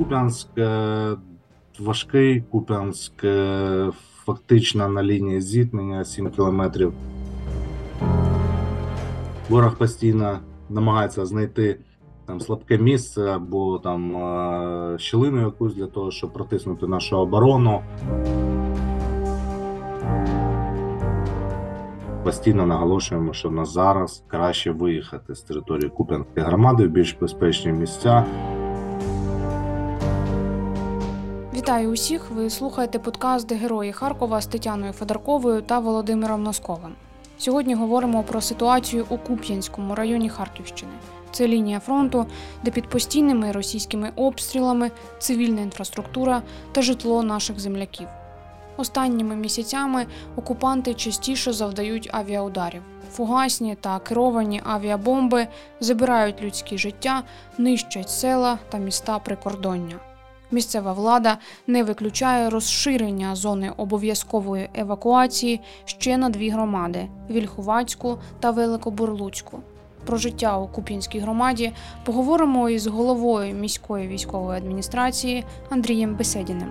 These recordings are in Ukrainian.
Куп'янськ е, важкий, Куп'янськ е, фактично на лінії зіткнення 7 кілометрів. Ворог постійно намагається знайти там слабке місце або там е, щілину якусь для того, щоб протиснути нашу оборону. Постійно наголошуємо, що на зараз краще виїхати з території Куп'янської громади в більш безпечні місця. Вітаю усіх! Ви слухаєте подкаст Герої Харкова з Тетяною Федорковою та Володимиром Носковим. Сьогодні говоримо про ситуацію у Куп'янському районі Харківщини. Це лінія фронту, де під постійними російськими обстрілами цивільна інфраструктура та житло наших земляків. Останніми місяцями окупанти частіше завдають авіаударів. Фугасні та керовані авіабомби забирають людські життя, нищать села та міста прикордоння. Місцева влада не виключає розширення зони обов'язкової евакуації ще на дві громади Вільхувацьку та Великобурлуцьку. Про життя у Куп'янській громаді поговоримо із головою міської військової адміністрації Андрієм Беседіним.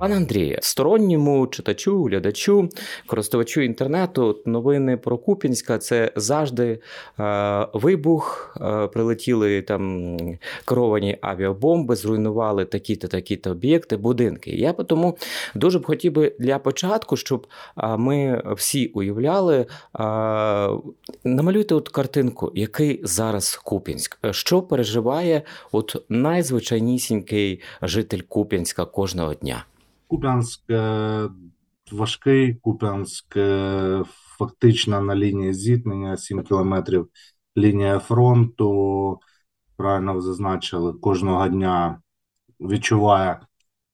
Пане Андрію, сторонньому читачу, глядачу, користувачу інтернету, новини про Купінська це завжди е, вибух. Е, прилетіли там керовані авіабомби, зруйнували такі-то такі-то об'єкти, будинки. Я тому дуже б хотів би для початку, щоб е, ми всі уявляли, е, намалюйте от картинку, який зараз Купінськ, що переживає от найзвичайнісінький житель Купінська кожного дня. Куп'янськ е, важкий, Куп'янськ е, фактично на лінії зіткнення 7 кілометрів лінія фронту. Правильно ви зазначили, кожного дня відчуває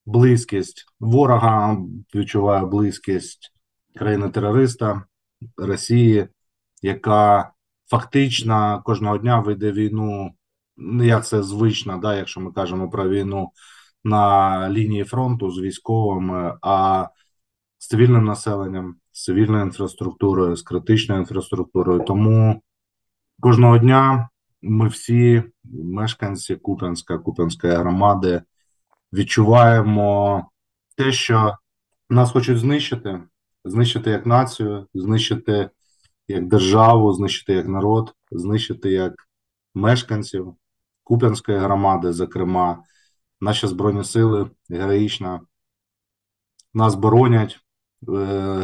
близькість ворога, відчуває близькість країни-терориста Росії, яка фактично кожного дня веде війну. Ну, як це звично, да, якщо ми кажемо про війну на лінії фронту з військовими, а з цивільним населенням, з цивільною інфраструктурою, з критичною інфраструктурою. Тому кожного дня ми всі, мешканці Куп'янська, Куп'янської громади, відчуваємо те, що нас хочуть знищити, знищити як націю, знищити як державу, знищити як народ, знищити як мешканців Куп'янської громади, зокрема наші збройні сили героїчно нас боронять, е,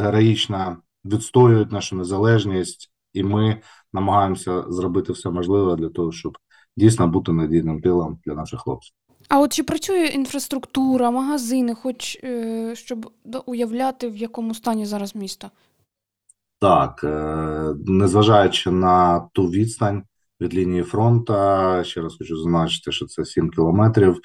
героїчно відстоюють нашу незалежність, і ми намагаємося зробити все можливе для того, щоб дійсно бути надійним тилом для наших хлопців. А от чи працює інфраструктура, магазини, хоч е, щоб уявляти, в якому стані зараз місто? Так, е, незважаючи на ту відстань від лінії фронту, ще раз хочу зазначити, що це 7 кілометрів.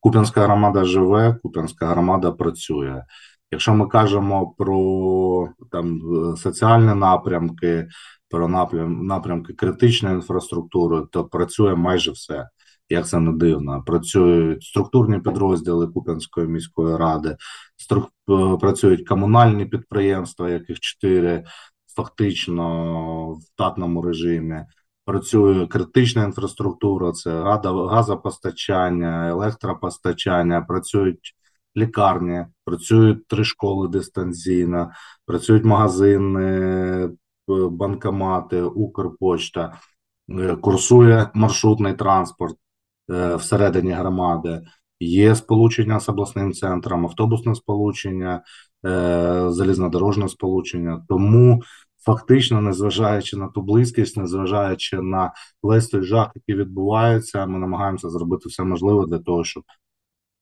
Куп'янська громада живе, Куп'янська громада працює. Якщо ми кажемо про там соціальні напрямки, про напрям, напрямки критичної інфраструктури, то працює майже все. Як це не дивно, працюють структурні підрозділи Куп'янської міської ради, струк... працюють комунальні підприємства, яких чотири фактично в татному режимі працює критична інфраструктура, це газопостачання, електропостачання, працюють лікарні, працюють три школи дистанційно, працюють магазини, банкомати, Укрпочта, е, курсує маршрутний транспорт е, всередині громади. Є сполучення з обласним центром, автобусне сполучення, е, залізнодорожне сполучення. Тому фактично, незважаючи на ту близькість, незважаючи на весь той жах, який відбувається, ми намагаємося зробити все можливе для того, щоб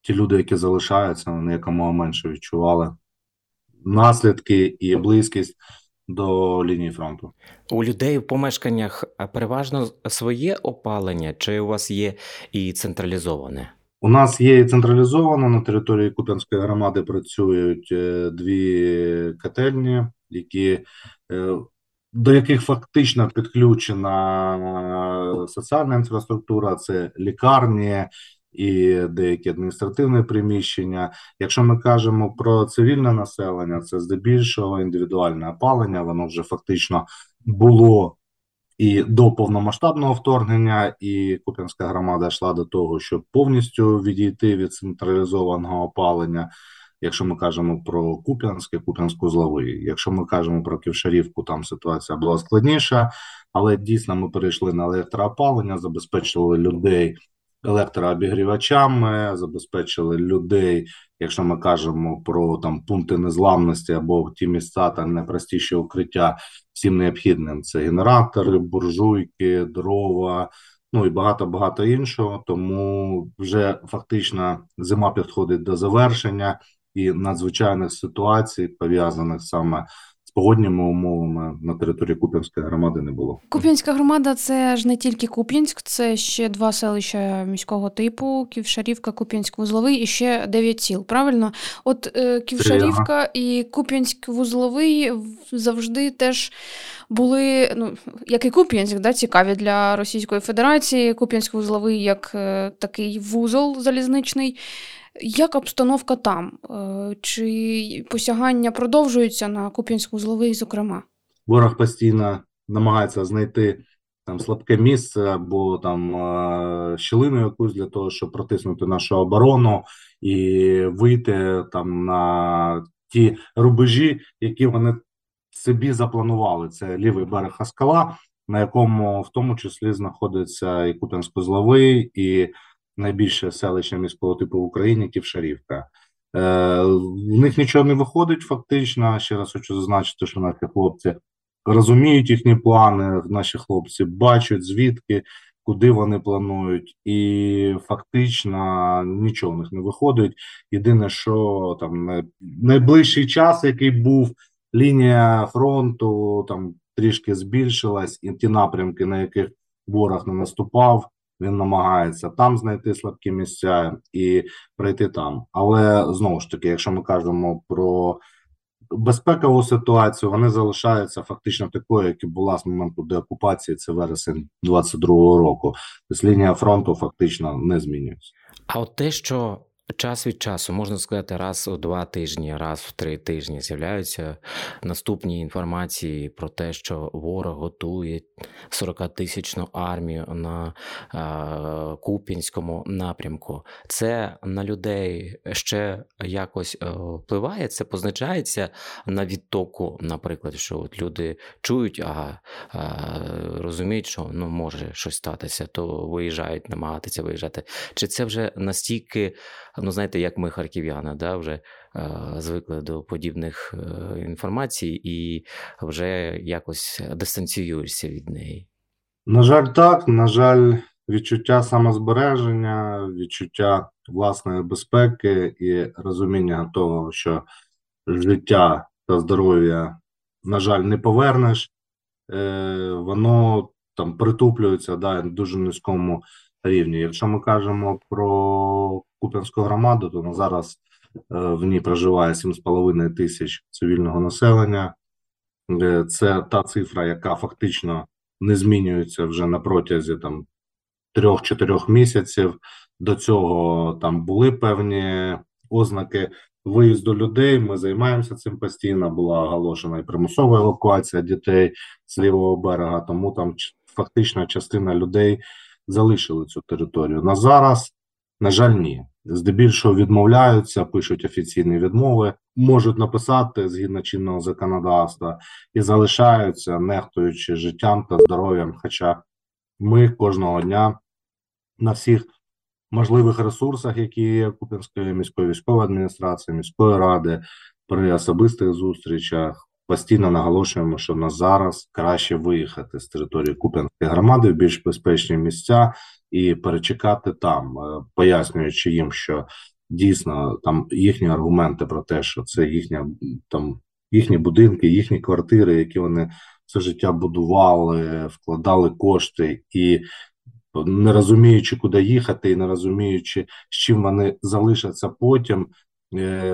ті люди, які залишаються, вони якомога менше відчували наслідки і близькість до лінії фронту. У людей в помешканнях переважно своє опалення, чи у вас є і централізоване? У нас є централізовано на території Куп'янської громади працюють е, дві котельні, які Е, до яких фактично підключена соціальна інфраструктура, це лікарні і деякі адміністративні приміщення. Якщо ми кажемо про цивільне населення, це здебільшого індивідуальне опалення, воно вже фактично було і до повномасштабного вторгнення, і Куп'янська громада йшла до того, щоб повністю відійти від централізованого опалення. Якщо ми кажемо про Куп'янське, Куп'янську-Зловий. Якщо ми кажемо про Ківшарівку, там ситуація була складніша, але дійсно ми перейшли на електроопалення, забезпечили людей електрообігрівачами, забезпечили людей, якщо ми кажемо про там пункти незламності або ті місця та найпростіші укриття, всім необхідним це генератори, буржуйки, дрова. Ну і багато багато іншого, тому вже фактично зима підходить до завершення і надзвичайних ситуацій пов'язаних саме погодніми умовами на території Куп'янської громади не було. Куп'янська громада це ж не тільки Куп'янськ, це ще два селища міського типу: Ківшарівка, Куп'янськ-Вузловий і ще дев'ять сіл. Правильно, от е, Ківшарівка і Куп'янськ-Вузловий завжди теж. Були, ну як і Куп'янськ, да, цікаві для Російської Федерації. Куп'янськ-вузловий як е, такий вузол залізничний. Як обстановка там? Е, чи посягання продовжуються на Куп'янськ-Вузловий, зокрема? Ворог постійно намагається знайти там слабке місце або там е, щілину якусь для того, щоб протиснути нашу оборону і вийти там на ті рубежі, які вони собі запланували. Це лівий берег Аскала, на якому в тому числі знаходиться і Куп'янськ-Вузловий, і найбільше селище міського типу в Україні Ківшарівка. Е, В них нічого не виходить, фактично. Ще раз хочу зазначити, що наші хлопці розуміють їхні плани, наші хлопці бачать звідки, куди вони планують, і фактично нічого в них не виходить. Єдине, що там найближчий час, який був, лінія фронту там трішки збільшилась, і ті напрямки, на яких ворог не наступав. Він намагається там знайти слабкі місця і пройти там. Але знову ж таки, якщо ми кажемо про безпекову ситуацію, вони залишаються фактично такою, як і була з моменту деокупації, це вересень 22-го року. Тобто лінія фронту фактично не змінюється. А от те, що Час від часу, можна сказати, раз у два тижні, раз в три тижні з'являються наступні інформації про те, що ворог готує 40-тисячну армію на е, Купінському напрямку. Це на людей ще якось е, впливає, це позначається на відтоку, наприклад, що от люди чують, а е, розуміють, що ну може щось статися, то виїжджають, намагатися виїжджати. Чи це вже настільки? Ну, знаєте, як ми харків'яни, да, вже е, звикли до подібних е, інформацій і вже якось дистанціюєшся від неї. На жаль, так. На жаль, відчуття самозбереження, відчуття власної безпеки і розуміння того, що життя та здоров'я, на жаль, не повернеш, е, воно там притуплюється да, на дуже низькому рівні. Якщо ми кажемо про Куп'янську громаду, то на зараз е, в ній проживає 7,5 тисяч цивільного населення. Е, це та цифра, яка фактично не змінюється вже на протязі там 3-4 місяців. До цього там були певні ознаки виїзду людей. Ми займаємося цим постійно. Була оголошена і примусова евакуація дітей з лівого берега, тому там фактично частина людей залишили цю територію. На зараз, на жаль, ні. Здебільшого відмовляються, пишуть офіційні відмови, можуть написати згідно чинного законодавства і залишаються, нехтуючи життям та здоров'ям. Хоча ми кожного дня на всіх можливих ресурсах, які є Купінської міської військової адміністрації, міської ради, при особистих зустрічах постійно наголошуємо, що на зараз краще виїхати з території Куп'янської громади в більш безпечні місця і перечекати там, е, пояснюючи їм, що дійсно там їхні аргументи про те, що це їхня там їхні будинки, їхні квартири, які вони все життя будували, вкладали кошти і. Не розуміючи, куди їхати, і не розуміючи, з чим вони залишаться потім,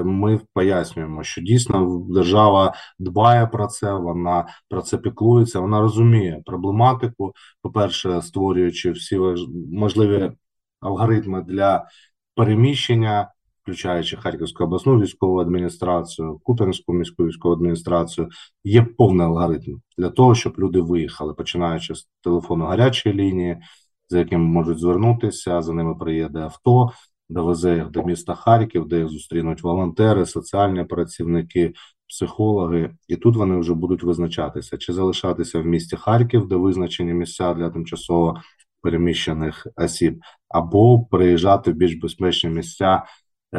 ми пояснюємо, що дійсно держава дбає про це, вона про це піклується, вона розуміє проблематику. По-перше, створюючи всі можливі алгоритми для переміщення включаючи Харківську обласну військову адміністрацію, Куп'янську міську військову адміністрацію, є повний алгоритм для того, щоб люди виїхали, починаючи з телефону гарячої лінії, за яким можуть звернутися. За ними приїде авто, довезе їх до міста Харків, де їх зустрінуть волонтери, соціальні працівники, психологи, і тут вони вже будуть визначатися, чи залишатися в місті Харків, де визначені місця для тимчасово переміщених осіб, або приїжджати в більш безпечні місця е,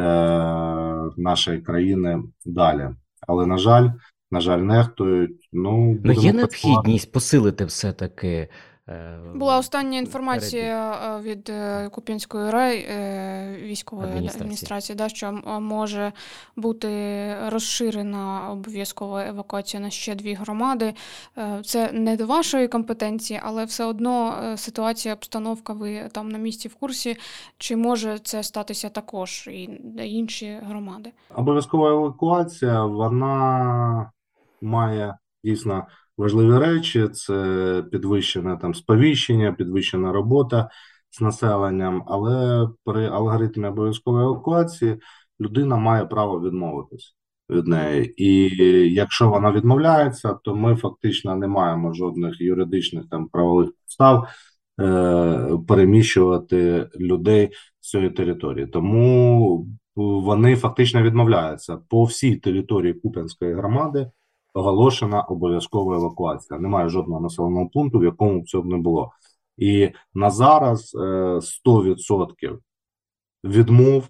нашої країни далі. Але на жаль, на жаль, нехтують. Ну ну є необхідність посилити все таки Була остання інформація е, від е, Куп'янської рай військової адміністрації, адміністрації да, що може бути розширена обов'язкова евакуація на ще дві громади. Це не до вашої компетенції, але все одно ситуація, обстановка, ви там на місці в курсі. Чи може це статися також і інші громади? Обов'язкова евакуація вона має дійсно важливі речі: це підвищене там сповіщення, підвищена робота з населенням, але при алгоритмі обов'язкової евакуації людина має право відмовитись від неї, і якщо вона відмовляється, то ми фактично не маємо жодних юридичних там правових підстав е, переміщувати людей з цієї території, тому вони фактично відмовляються по всій території Куп'янської громади оголошена обов'язкова евакуація. Немає жодного населеного пункту, в якому б цього не було. І на зараз 100% е, відмов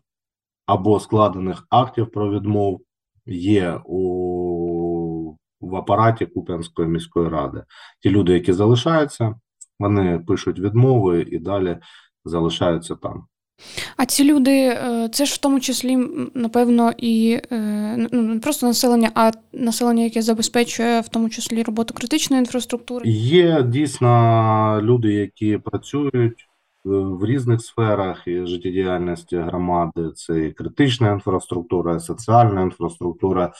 або складених актів про відмов є у в апараті Куп'янської міської ради. Ті люди, які залишаються, вони пишуть відмови і далі залишаються там. А ці люди, е, це ж в тому числі, напевно, і е, ну, не просто населення, а населення, яке забезпечує в тому числі роботу критичної інфраструктури. Є дійсно люди, які працюють в різних сферах і життєдіяльності громади. Це і критична інфраструктура, і соціальна інфраструктура,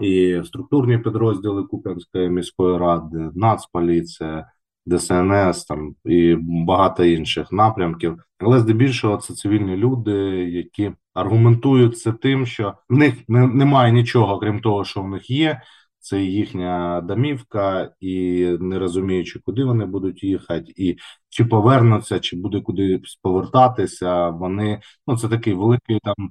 і структурні підрозділи Куп'янської міської ради, Нацполіція. ДСНС там і багато інших напрямків, але здебільшого це цивільні люди, які аргументують це тим, що в них не, немає нічого, крім того, що в них є. Це їхня домівка, і не розуміючи, куди вони будуть їхати, і чи повернуться, чи буде куди повертатися. Вони ну це такий великий там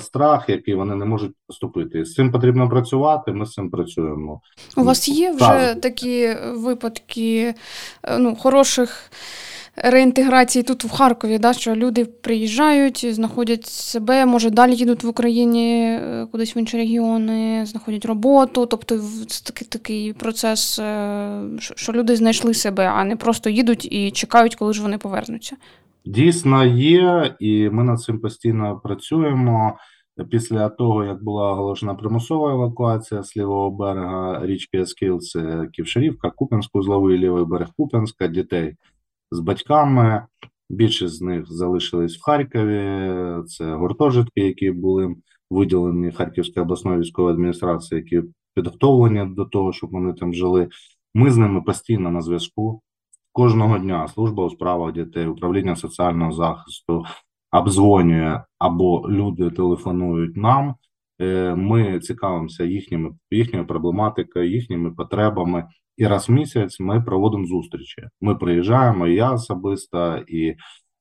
страх, який вони не можуть поступити. З цим потрібно працювати. Ми з цим працюємо. У вас є вже так. такі випадки е, ну, хороших. Реінтеграції тут в Харкові, да, що люди приїжджають, знаходять себе, може далі їдуть в Україні, кудись в інші регіони, знаходять роботу. Тобто це такий такий процес, що люди знайшли себе, а не просто їдуть і чекають, коли ж вони повернуться. Дійсно є, і ми над цим постійно працюємо. Після того, як була оголошена примусова евакуація з лівого берега річки Ескіл, це Ківшарівка, Куп'янськ, узловий лівий берег Куп'янська, дітей з батьками. Більшість з них залишились в Харкові. Це гуртожитки, які були виділені Харківською обласною військовою адміністрацією, які підготовлені до того, щоб вони там жили. Ми з ними постійно на зв'язку. Кожного дня служба у справах дітей, управління соціального захисту обдзвонює або люди телефонують нам. Е, ми цікавимося їхніми їхньою проблематикою, їхніми потребами. І раз в місяць ми проводимо зустрічі. Ми приїжджаємо, я особисто, і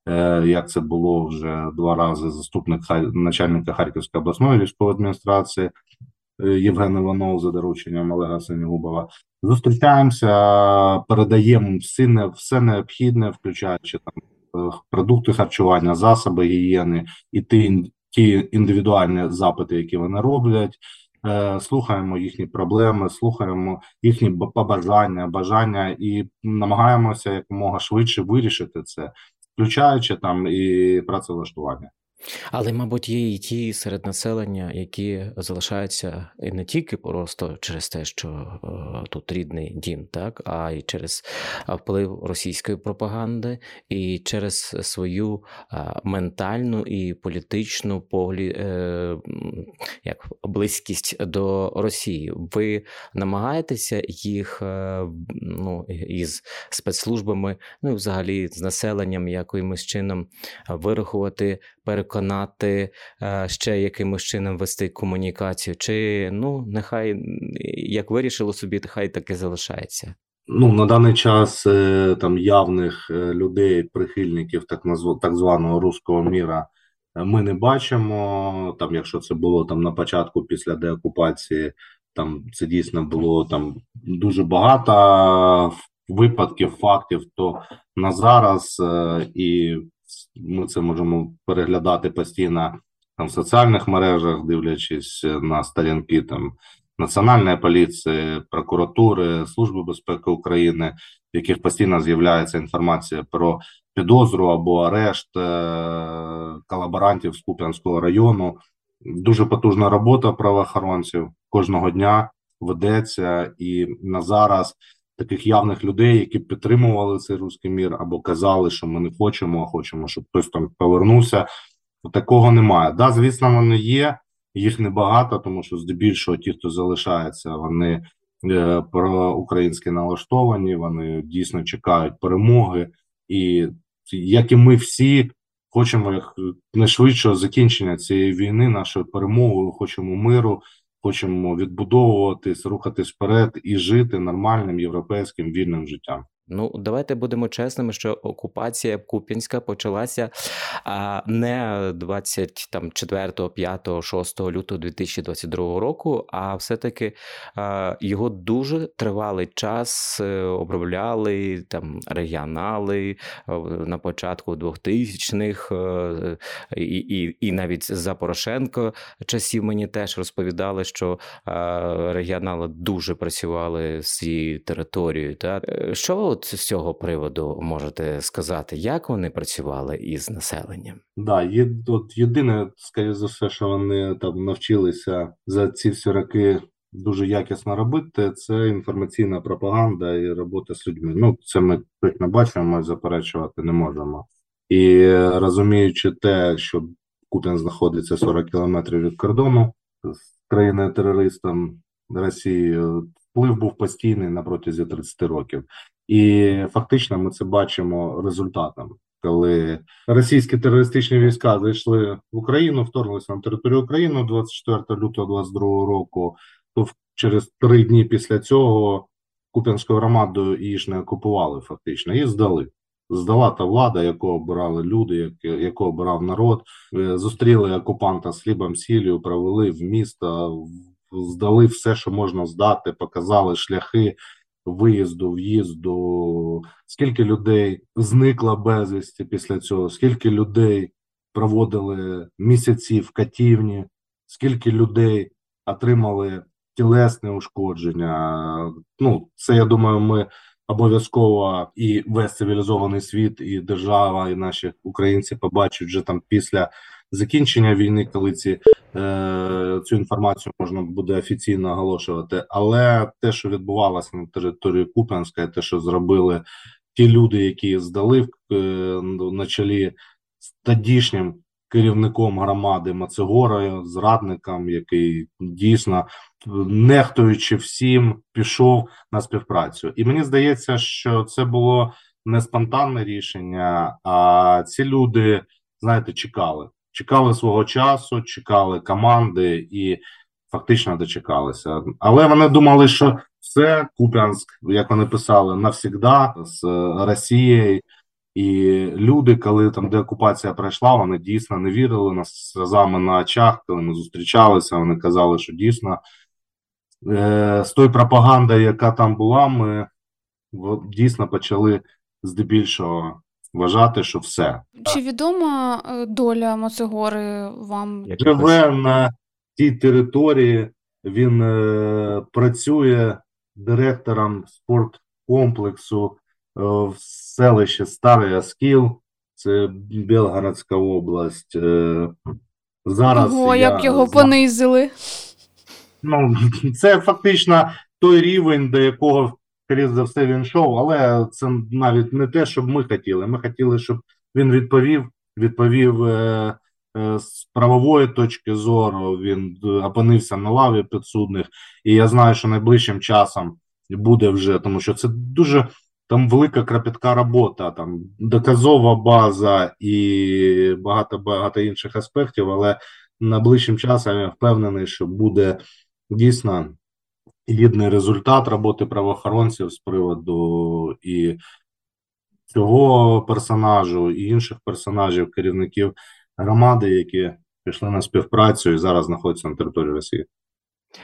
е, як це було вже два рази, заступник начальника Харківської обласної військової адміністрації Євген Іванов за дорученням Олега Синігубова. Зустрічаємося, передаємо все все необхідне, включаючи там е, продукти харчування, засоби гігієни і ті, ті індивідуальні запити, які вони роблять. Е, слухаємо їхні проблеми, слухаємо їхні побажання, бажання і намагаємося якомога швидше вирішити це, включаючи там і працевлаштування. Але, мабуть, є і ті серед населення, які залишаються і не тільки просто через те, що е, тут рідний дім, так, а й через вплив російської пропаганди, і через свою ментальну і політичну поглі, е, як близькість до Росії. Ви намагаєтеся їх е, ну, із спецслужбами, ну і взагалі з населенням якимось чином вирахувати переконати е, ще якимось чином вести комунікацію, чи ну нехай як вирішило собі, нехай так і залишається. Ну на даний час е, там явних е, людей, прихильників так назв... так званого руського міра. Ми не бачимо там, якщо це було там на початку після деокупації, там це дійсно було там дуже багато випадків, фактів. То на зараз і ми це можемо переглядати постійно там в соціальних мережах, дивлячись на сторінки там національної поліції, прокуратури, служби безпеки України, в яких постійно з'являється інформація про підозру або арешт е, колаборантів з Куп'янського району. Дуже потужна робота правоохоронців кожного дня ведеться, і на зараз таких явних людей, які підтримували цей руський мір, або казали, що ми не хочемо, а хочемо, щоб хтось там повернувся. Такого немає. Да, звісно, вони є, їх небагато, тому що здебільшого ті, хто залишається, вони е, проукраїнськи налаштовані, вони дійсно чекають перемоги, і як і ми всі хочемо як найшвидшого закінчення цієї війни, нашої перемоги, хочемо миру, хочемо відбудовуватись, рухатись вперед і жити нормальним європейським вільним життям. Ну, давайте будемо чесними, що окупація Куп'янська почалася а, не 24, 5, 6 лютого 2022 року, а все-таки а, його дуже тривалий час е, обробляли там регіонали е, на початку 2000-х, е, і, і, і навіть за Порошенко часів мені теж розповідали, що а, регіонали дуже працювали з цією територією. Та? Що от з цього приводу можете сказати, як вони працювали із населенням? Да, є от єдине, скоріше за все, що вони там навчилися за ці всі роки дуже якісно робити. Це інформаційна пропаганда і робота з людьми. Ну це ми точно бачимо, заперечувати не можемо. І розуміючи те, що Куп'ян знаходиться 40 кілометрів від кордону з країною терористом Росії, вплив був постійний на протязі 30 років. І фактично ми це бачимо результатом, коли російські терористичні війська зайшли в Україну, вторглися на територію України 24 лютого 22 року. То через три дні після цього Куп'янську громаду її ж не окупували, фактично, і здали. Здала та влада, яку обирали люди, яку обирав народ, е, зустріли окупанта з хлібом сіллю, провели в місто, здали все, що можна здати, показали шляхи виїзду, в'їзду, скільки людей зникло безвісті після цього, скільки людей проводили місяці в катівні, скільки людей отримали тілесне ушкодження. Ну, це я думаю, ми обов'язково і весь цивілізований світ, і держава, і наші українці побачать вже там після закінчення війни, коли ці е, цю інформацію можна буде офіційно оголошувати. Але те, що відбувалося на території Куп'янська, те, що зробили ті люди, які здали е, на чолі з тодішнім керівником громади Мацегорою, зрадником, який дійсно нехтуючи всім, пішов на співпрацю. І мені здається, що це було не спонтанне рішення, а ці люди, знаєте, чекали чекали свого часу, чекали команди і фактично дочекалися. Але вони думали, що все Куп'янськ, як вони писали, навсігда з Росією. І люди, коли там деокупація пройшла, вони дійсно не вірили нас сльозами на очах, коли ми зустрічалися. Вони казали, що дійсно е, з тої пропаганди, яка там була, ми дійсно почали здебільшого вважати, що все. Чи відома е, доля Моцегори вам? Живе на тій території, він е, працює директором спорткомплексу е, в селищі Старий Аскіл, це Білгородська область. Е, зараз Ого, як його знаю. понизили. Ну, це фактично той рівень, до якого скоріш за все, він йшов, але це навіть не те, щоб ми хотіли. Ми хотіли, щоб він відповів, відповів е, е, з правової точки зору. Він опинився на лаві підсудних, і я знаю, що найближчим часом буде вже, тому що це дуже там велика крапітка робота, там доказова база і багато багато інших аспектів, але найближчим часом я впевнений, що буде дійсно гідний результат роботи правоохоронців з приводу і цього персонажу, і інших персонажів, керівників громади, які пішли на співпрацю і зараз знаходяться на території Росії.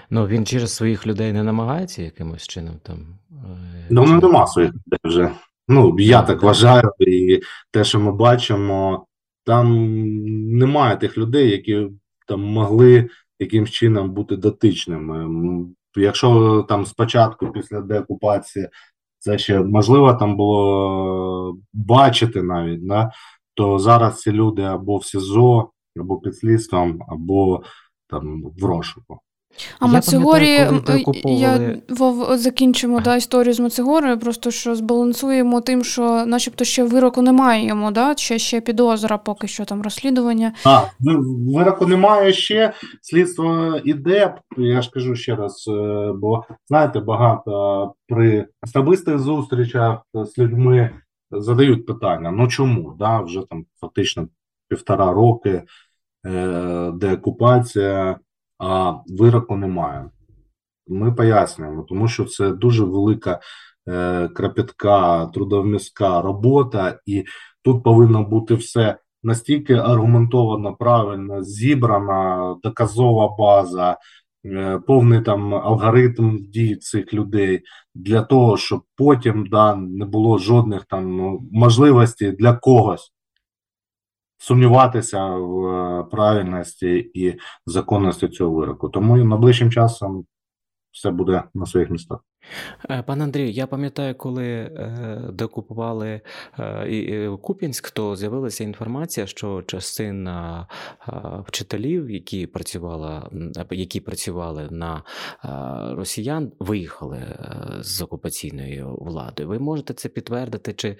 Ну він через своїх людей не намагається якимось чином там. Е, ну, ну нема своїх людей вже. Ну, я так вважаю, і те, що ми бачимо, там немає тих людей, які там могли якимсь чином бути дотичними. Якщо там спочатку, після деокупації, це ще можливо там було бачити навіть, да, то зараз ці люди або в СІЗО, або під слідством, або там в розшуку. А я Мацегорі, я Вов, закінчимо да, історію з Мацегорою, просто що збалансуємо тим, що начебто ще вироку немає йому, да? ще ще підозра, поки що там розслідування. А, вироку немає ще, слідство іде. Я ж кажу ще раз, е, бо знаєте, багато при особистих зустрічах з людьми задають питання: ну чому? Да, Вже там фактично півтора роки е, деокупація а вироку немає. Ми пояснюємо, тому що це дуже велика е, крапітка, трудовміська робота, і тут повинно бути все настільки аргументовано, правильно зібрана доказова база, е, повний там алгоритм дій цих людей для того, щоб потім да, не було жодних там ну, можливостей для когось сумніватися в е, правильності і законності цього вироку. Тому найближчим часом все буде на своїх містах. Е, пане Андрію, я пам'ятаю, коли е, докупували е, Куп'янськ, то з'явилася інформація, що частина вчителів, які працювали, які працювали на росіян, виїхали з окупаційною владою. Ви можете це підтвердити чи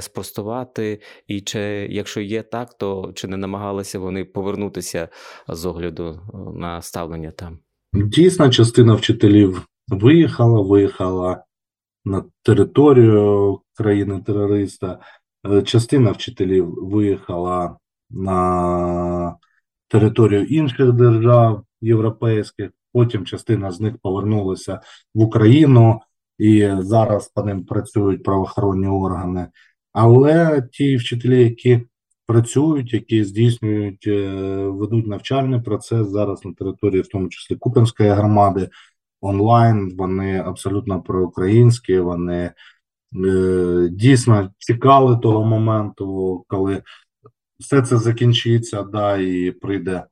спростувати? І чи якщо є так, то чи не намагалися вони повернутися з огляду на ставлення там? Дійсно, частина вчителів виїхала, виїхала на територію країни-терориста, е, частина вчителів виїхала на територію інших держав європейських, потім частина з них повернулася в Україну, і зараз по ним працюють правоохоронні органи. Але ті вчителі, які працюють, які здійснюють, е, ведуть навчальний процес зараз на території, в тому числі Купенської громади, онлайн. Вони абсолютно проукраїнські. Вони е, дійсно чекали того моменту, коли все це закінчиться, да, і прийде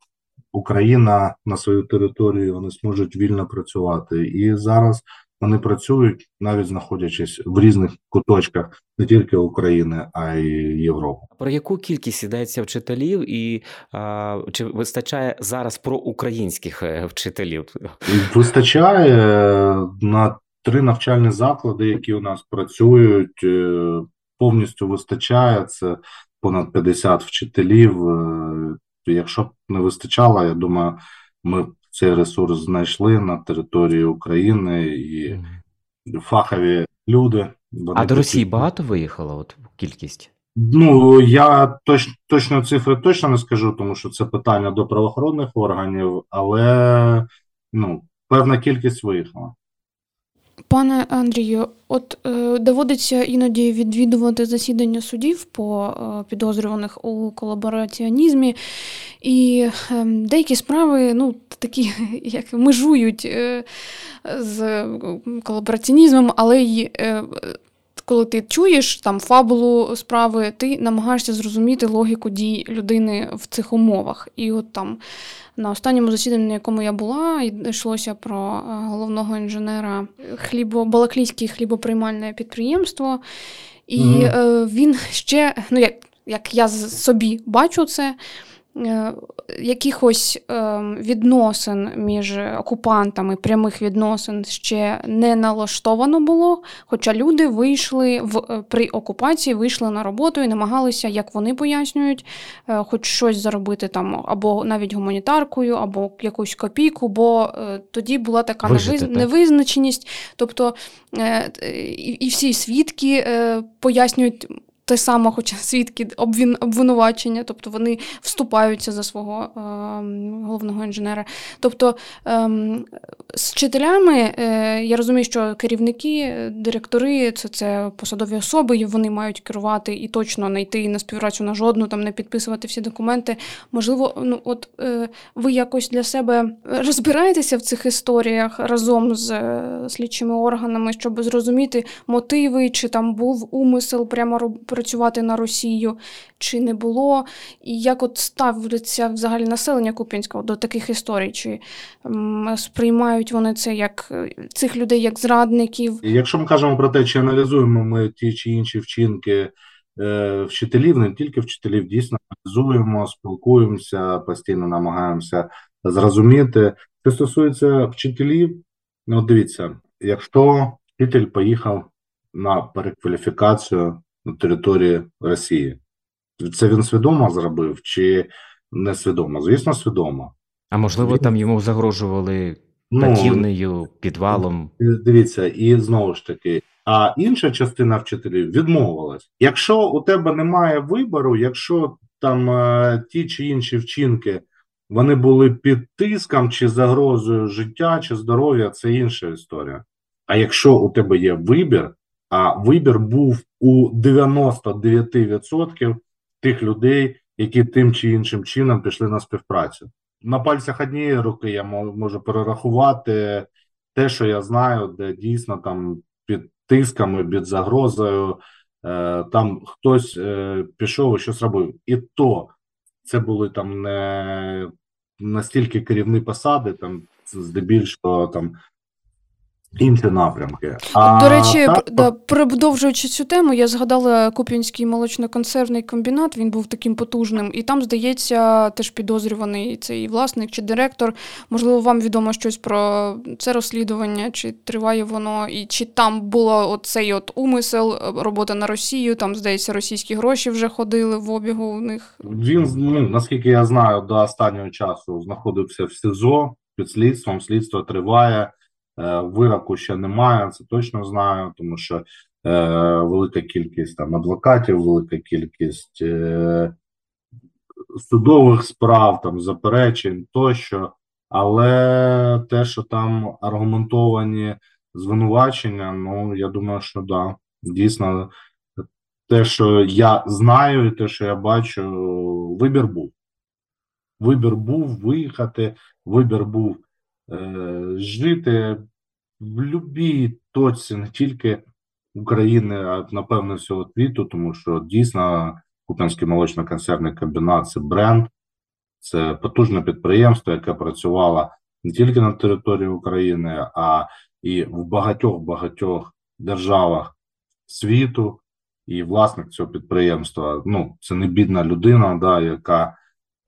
Україна на свою територію. Вони зможуть вільно працювати і зараз. Вони працюють навіть знаходячись в різних куточках не тільки України, а й Європи. Про яку кількість йдеться вчителів, і а, чи вистачає зараз про українських е, вчителів? Вистачає е, на три навчальні заклади, які у нас працюють. Е, повністю вистачає це понад 50 вчителів. Якщо б не вистачало, я думаю, ми цей ресурс знайшли на території України і фахові люди. А до Росії багато виїхало? От кількість? Ну я точ, точно цифри точно не скажу, тому що це питання до правоохоронних органів, але ну певна кількість виїхала. Пане Андрію, от е, доводиться іноді відвідувати засідання судів по е, підозрюваних у колабораціонізмі, і е, деякі справи ну, такі, як межують е, з колабораціонізмом, але й е, коли ти чуєш там фабулу справи, ти намагаєшся зрозуміти логіку дій людини в цих умовах. І от там на останньому засіданні, на якому я була, йшлося про е, головного інженера хлібо, Балаклійське хлібоприймальне підприємство, і mm-hmm. він ще, ну як, як я собі бачу це. Е, якихось е, відносин між окупантами, прямих відносин ще не налаштовано було. Хоча люди вийшли в е, при окупації, вийшли на роботу і намагалися, як вони пояснюють, хоч щось заробити там, або навіть гуманітаркою, або якусь копійку, бо тоді була така Вижити, невизначеність. Тобто і, всі свідки пояснюють. Те саме, хоча свідки обвін, обвинувачення, тобто вони вступаються за свого е, головного інженера. Тобто е, з вчителями е, я розумію, що керівники, е, директори це, це посадові особи, і вони мають керувати і точно не йти на співпрацю на жодну, там не підписувати всі документи. Можливо, ну от е, ви якось для себе розбираєтеся в цих історіях разом з е, слідчими органами, щоб зрозуміти мотиви, чи там був умисел прямо роб- працювати на Росію, чи не було, і як от ставиться взагалі населення Куп'янського до таких історій, чи сприймають вони це як е, цих людей як зрадників? Якщо ми кажемо про те, чи аналізуємо ми ті чи інші вчинки е, вчителів, не тільки вчителів, дійсно аналізуємо, спілкуємося, постійно намагаємося зрозуміти. Що стосується вчителів, ну дивіться, якщо вчитель поїхав на перекваліфікацію території Росії, це він свідомо зробив чи несвідомо? Звісно, свідомо. А можливо, Він- там йому загрожували Ну, підвалом. Дивіться, і знову ж таки, а інша частина вчителів відмовилась. Якщо у тебе немає вибору, якщо там е, ті чи інші вчинки вони були під тиском чи загрозою життя чи здоров'я, це інша історія. А якщо у тебе є вибір, а вибір був у 99% тих людей, які тим чи іншим чином пішли на співпрацю. На пальцях однієї руки я можу перерахувати те, що я знаю, де дійсно там під тисками, під загрозою, е, там хтось е, пішов і щось робив. І то це були там не настільки керівні посади, там здебільшого там інші напрямки. До речі, так, да, продовжуючи цю тему, я згадала Куп'янський молочно-консервний комбінат. Він був таким потужним, і там, здається, теж підозрюваний цей власник чи директор. Можливо, вам відомо щось про це розслідування, чи триває воно, і чи там було оцей от умисел, е, робота на Росію. Там, здається, російські гроші вже ходили в обігу у них. Він, ну, наскільки я знаю, до останнього часу знаходився в СІЗО під слідством. Слідство триває, вироку ще немає, це точно знаю, тому що е, велика кількість там адвокатів, велика кількість е, судових справ, там заперечень тощо. Але те, що там аргументовані звинувачення, ну я думаю, що да, дійсно те, що я знаю, і те, що я бачу, вибір був. Вибір був виїхати, вибір був е, жити в будь-якій точці, не тільки України, а напевно всього світу, тому що дійсно Куп'янський молочно-консервний комбінат це бренд, це потужне підприємство, яке працювало не тільки на території України, а і в багатьох-багатьох державах світу. І власник цього підприємства, ну, це не бідна людина, да, яка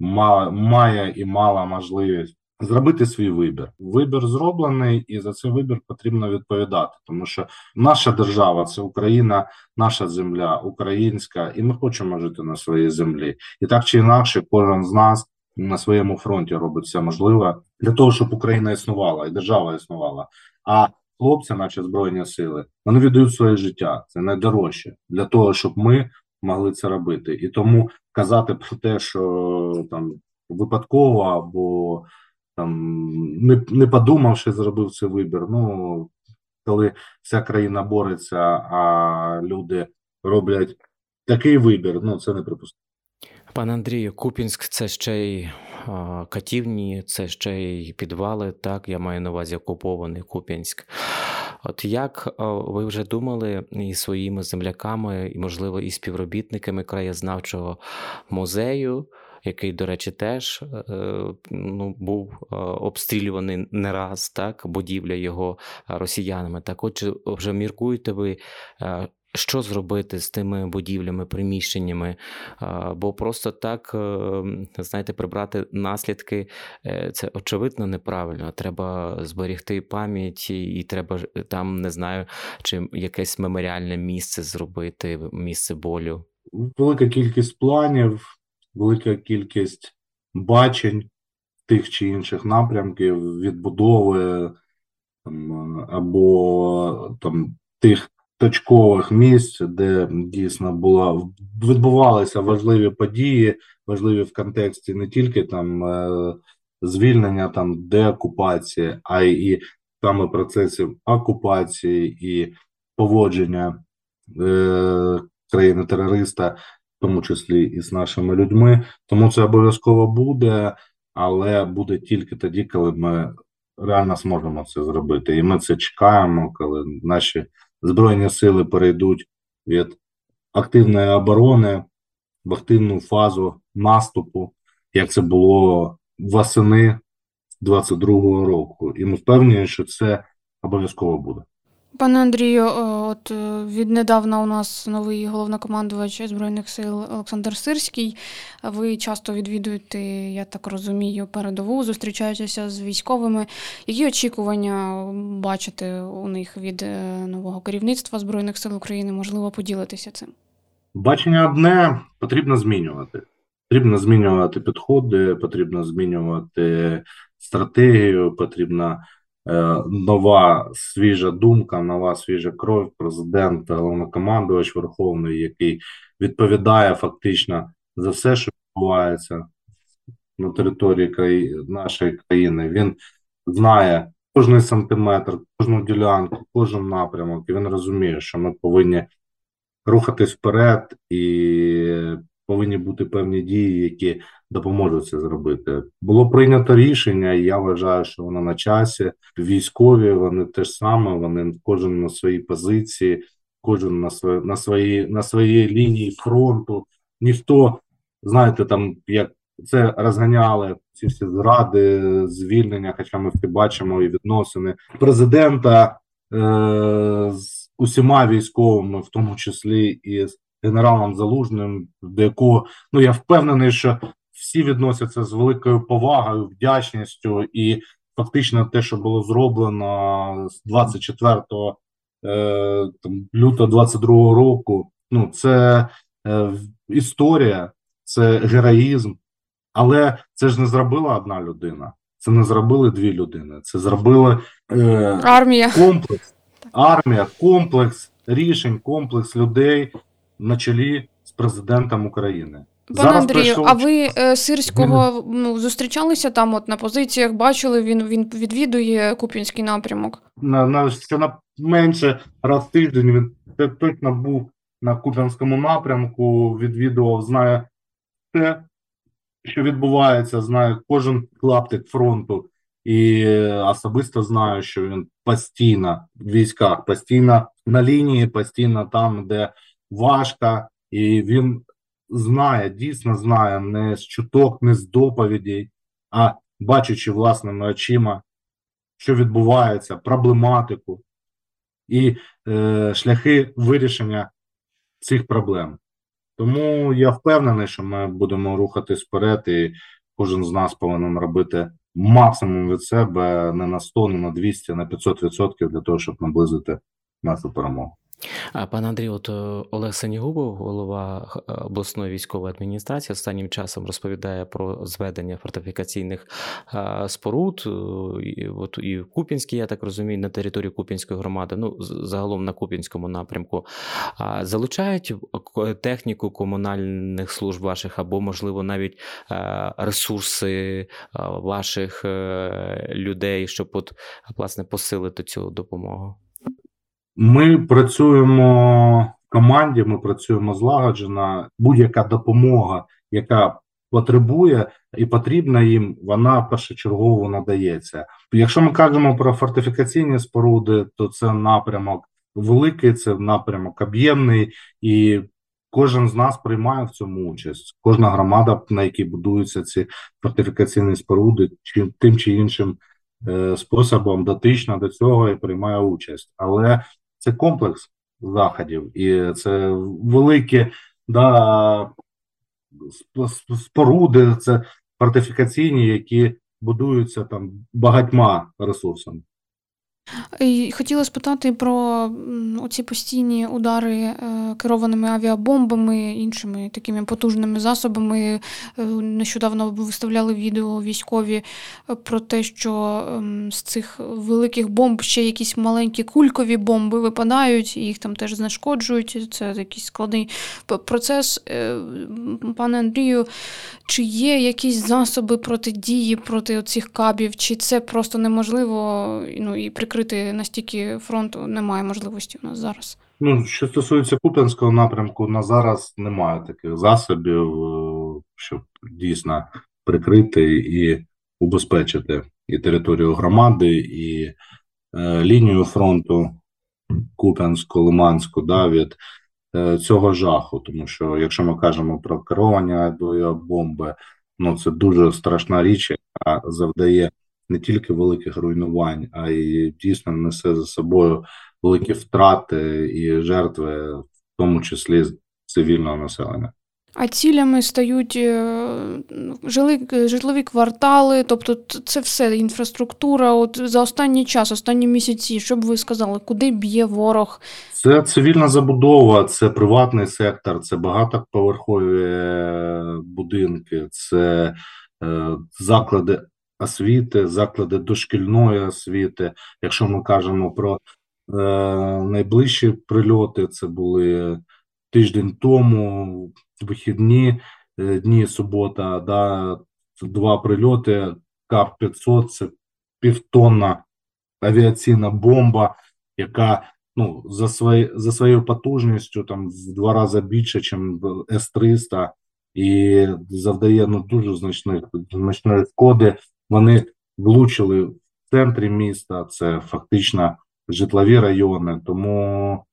ма- має і мала можливість зробити свій вибір. Вибір зроблений, і за цей вибір потрібно відповідати, тому що наша держава це Україна, наша земля, українська, і ми хочемо жити на своїй землі. І так чи інакше, кожен з нас на своєму фронті робить все можливе для того, щоб Україна існувала і держава існувала. А хлопці, наші збройні сили, вони віддають своє життя. Це найдорожче для того, щоб ми могли це робити. І тому казати про те, що там випадково або там не, не подумавши, зробив цей вибір. Ну коли вся країна бореться, а люди роблять такий вибір, ну це неприпустимо. Пане Андрію, Купінськ це ще й а, катівні, це ще й підвали. Так, я маю на увазі окупований Куп'янськ. От як ви вже думали із своїми земляками, і, можливо, і співробітниками краєзнавчого музею, який, до речі, теж е, ну, був е, обстрілюваний не раз, так, будівля його росіянами. Так, отже, вже міркуєте ви, е, що зробити з тими будівлями, приміщеннями, бо просто так, е, знаєте, прибрати наслідки е, це очевидно неправильно. Треба зберігти пам'ять, і треба там не знаю, чи якесь меморіальне місце зробити, місце болю. Велика кількість планів, велика кількість бачень тих чи інших напрямків відбудови або там тих точкових місць, де дійсно була відбувалися важливі події, важливі в контексті не тільки там е, звільнення там деокупації, а й і саме процесів окупації і поводження е, країни терориста, тому числі і з нашими людьми. Тому це обов'язково буде, але буде тільки тоді, коли ми реально зможемо це зробити, і ми це чекаємо, коли наші збройні сили перейдуть від активної оборони в активну фазу наступу, як це було восени 22-го року, і ми впевнені, що це обов'язково буде. Пане Андрію, е, от е, віднедавна у нас новий головнокомандувач збройних сил Олександр Сирський. Ви часто відвідуєте, я так розумію, передову, зустрічаєтеся з військовими. Які очікування бачите у них від е, нового керівництва збройних сил України? Можливо, поділитися цим? Бачення одне потрібно змінювати. Потрібно змінювати підходи, потрібно змінювати стратегію, потрібно. Е, нова свіжа думка, нова свіжа кров, президент, головнокомандувач Верховний, який відповідає фактично за все, що відбувається на території краї... нашої країни. Він знає кожний сантиметр, кожну ділянку, кожен напрямок. і Він розуміє, що ми повинні рухатись вперед і повинні бути певні дії, які допоможуть це зробити. Було прийнято рішення, і я вважаю, що воно на часі. Військові вони теж саме, вони кожен на своїй позиції, кожен на своїй на своїй на своїй лінії фронту. Ніхто знаєте, там як це розганяли ці всі зради, звільнення. Хоча ми всі бачимо і відносини президента е, з усіма військовими, в тому числі і з генералом Залужним, до якого ну я впевнений, що всі відносяться з великою повагою, вдячністю, і фактично те, що було зроблено з 24 е, там, лютого 22 року. Ну це е, історія, це героїзм, але це ж не зробила одна людина. Це не зробили дві людини. Це зробили е, армія комплекс, армія, комплекс рішень, комплекс людей на чолі з президентом України. Пане Зараз Андрію, прийшов... а ви е, Сирського ну, зустрічалися там, от на позиціях, бачили, він він відвідує Куп'янський напрямок? На на що на менше раз в тиждень він точно був на Куп'янському напрямку, відвідував, знає те, що відбувається, знає кожен клаптик фронту, і особисто знаю, що він постійно в військах, постійно на лінії, постійно там, де важко, і він знає, дійсно знає не з чуток, не з доповідей, а бачачи власними очима, що відбувається, проблематику і е, шляхи вирішення цих проблем. Тому я впевнений, що ми будемо рухатись вперед, і кожен з нас повинен робити максимум від себе не на 100, не на 200, на 500% для того, щоб наблизити нашу перемогу. Пане Андрію, от е, Олег Сенігубов, голова е, обласної військової адміністрації, останнім часом розповідає про зведення фортифікаційних е, споруд. І, от і в Купінській, я так розумію, на території Купінської громади, ну загалом на Купінському напрямку, залучають техніку комунальних служб ваших або, можливо, навіть ресурси ваших людей, щоб от, власне посилити цю допомогу. Ми працюємо в команді, ми працюємо злагоджено. Будь-яка допомога, яка потребує і потрібна їм, вона першочергово надається. Якщо ми кажемо про фортифікаційні споруди, то це напрямок великий, це напрямок об'ємний, і кожен з нас приймає в цьому участь. Кожна громада, на якій будуються ці фортифікаційні споруди, чи тим чи іншим. Е, способом дотична до цього і приймає участь, але це комплекс. заходів, і це великі да, споруди, це фортифікаційні, які будуються там багатьма ресурсами. Хотіла спитати про оці постійні удари е, керованими авіабомбами, іншими такими потужними засобами. Е, нещодавно виставляли відео військові е, про те, що ем, з цих великих бомб ще якісь маленькі кулькові бомби випадають, і їх там теж знешкоджують. Це якийсь складний процес. Пане Андрію, чи є якісь засоби протидії проти цих кабів, чи це просто неможливо ну, і прикрити настільки фронту немає можливості у нас зараз? Ну, що стосується Куп'янського напрямку, на зараз немає таких засобів, е, щоб дійсно прикрити і убезпечити і територію громади, і е, лінію фронту Куп'янську, Лиманську, да, від е, цього жаху. Тому що, якщо ми кажемо про керування бомби, ну це дуже страшна річ, яка завдає не тільки великих руйнувань, а й дійсно несе за собою великі втрати і жертви, в тому числі цивільного населення. А цілями стають е, жили, житлові квартали, тобто це все інфраструктура. От за останній час, останні місяці, що б ви сказали, куди б'є ворог? Це цивільна забудова, це приватний сектор, це багатоповерхові е, будинки, це е, заклади освіти, заклади дошкільної освіти. Якщо ми кажемо про е, найближчі прильоти, це були тиждень тому, вихідні е, дні субота, да, два прильоти, КАП-500, це півтонна авіаційна бомба, яка ну, за свої, за своєю потужністю там в два рази більше, ніж С-300, і завдає ну, дуже значних значної шкоди вони влучили в центрі міста, це фактично житлові райони, тому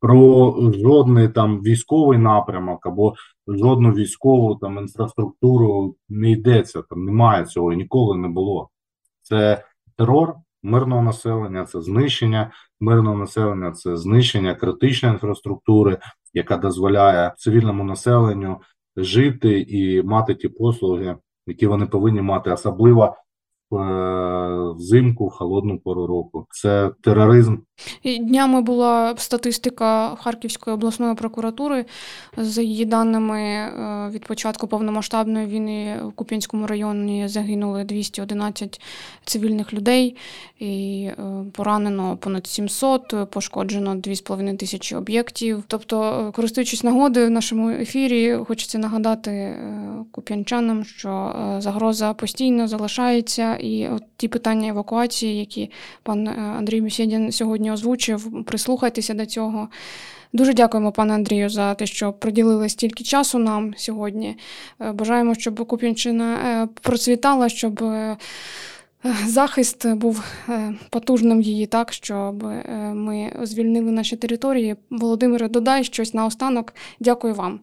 про жодний там військовий напрямок або жодну військову там інфраструктуру не йдеться. Там немає цього ніколи не було. Це терор мирного населення, це знищення мирного населення, це знищення критичної інфраструктури, яка дозволяє цивільному населенню жити і мати ті послуги, які вони повинні мати, особливо взимку, в холодну пору року. Це тероризм. Днями була статистика Харківської обласної прокуратури. За її даними, е, від початку повномасштабної війни в Куп'янському районі загинули 211 цивільних людей, і е, поранено понад 700, пошкоджено 2,5 тисячі об'єктів. Тобто, користуючись нагодою в нашому ефірі, хочеться нагадати куп'янчанам, що загроза постійно залишається, і от ті питання евакуації, які пан Андрій Мюсєдін сьогодні озвучив. Прислухайтеся до цього. Дуже дякуємо, пане Андрію, за те, що приділили стільки часу нам сьогодні. Е, бажаємо, щоб Куп'янщина е, процвітала, щоб е, захист був потужним її, так, щоб ми звільнили наші території. Володимире, додай щось наостанок. Дякую вам.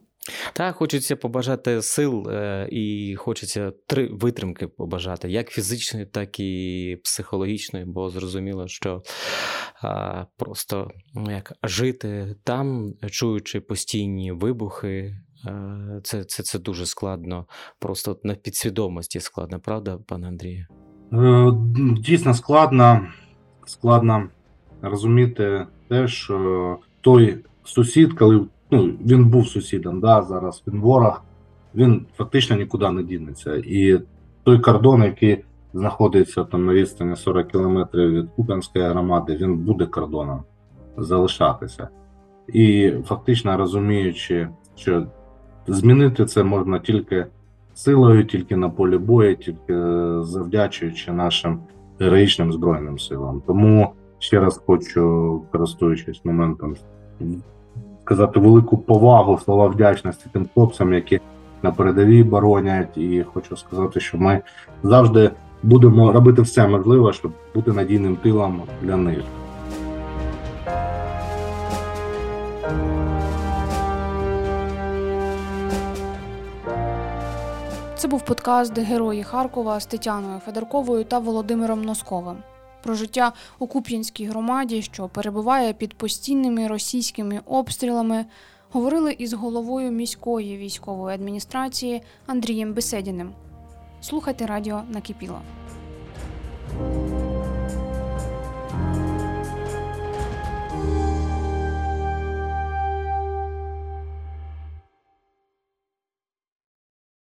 Так, хочеться побажати сил е, і хочеться три витримки побажати, як фізичної, так і психологічної, бо зрозуміло, що просто ну, як жити там, чуючи постійні вибухи, е, це це, це дуже складно, просто на підсвідомості складно, правда, пане Андрію? Е, дійсно складно, складно розуміти те, що той сусід, коли ну, він був сусідом, да, зараз він ворог, він фактично нікуди не дінеться. І той кордон, який знаходиться там на відстані 40 кілометрів від Куп'янської громади, він буде кордоном залишатися. І фактично розуміючи, що змінити це можна тільки силою, тільки на полі бою, тільки завдячуючи нашим героїчним збройним силам. Тому ще раз хочу, користуючись моментом, сказати велику повагу, слова вдячності тим хлопцям, які на передовій боронять. І хочу сказати, що ми завжди будемо робити все можливе, щоб бути надійним тилом для них. Це був подкаст Герої Харкова з Тетяною Федорковою та Володимиром Носковим про життя у Куп'янській громаді, що перебуває під постійними російськими обстрілами, говорили із головою міської військової адміністрації Андрієм Беседіним. Слухайте радіо накипіло.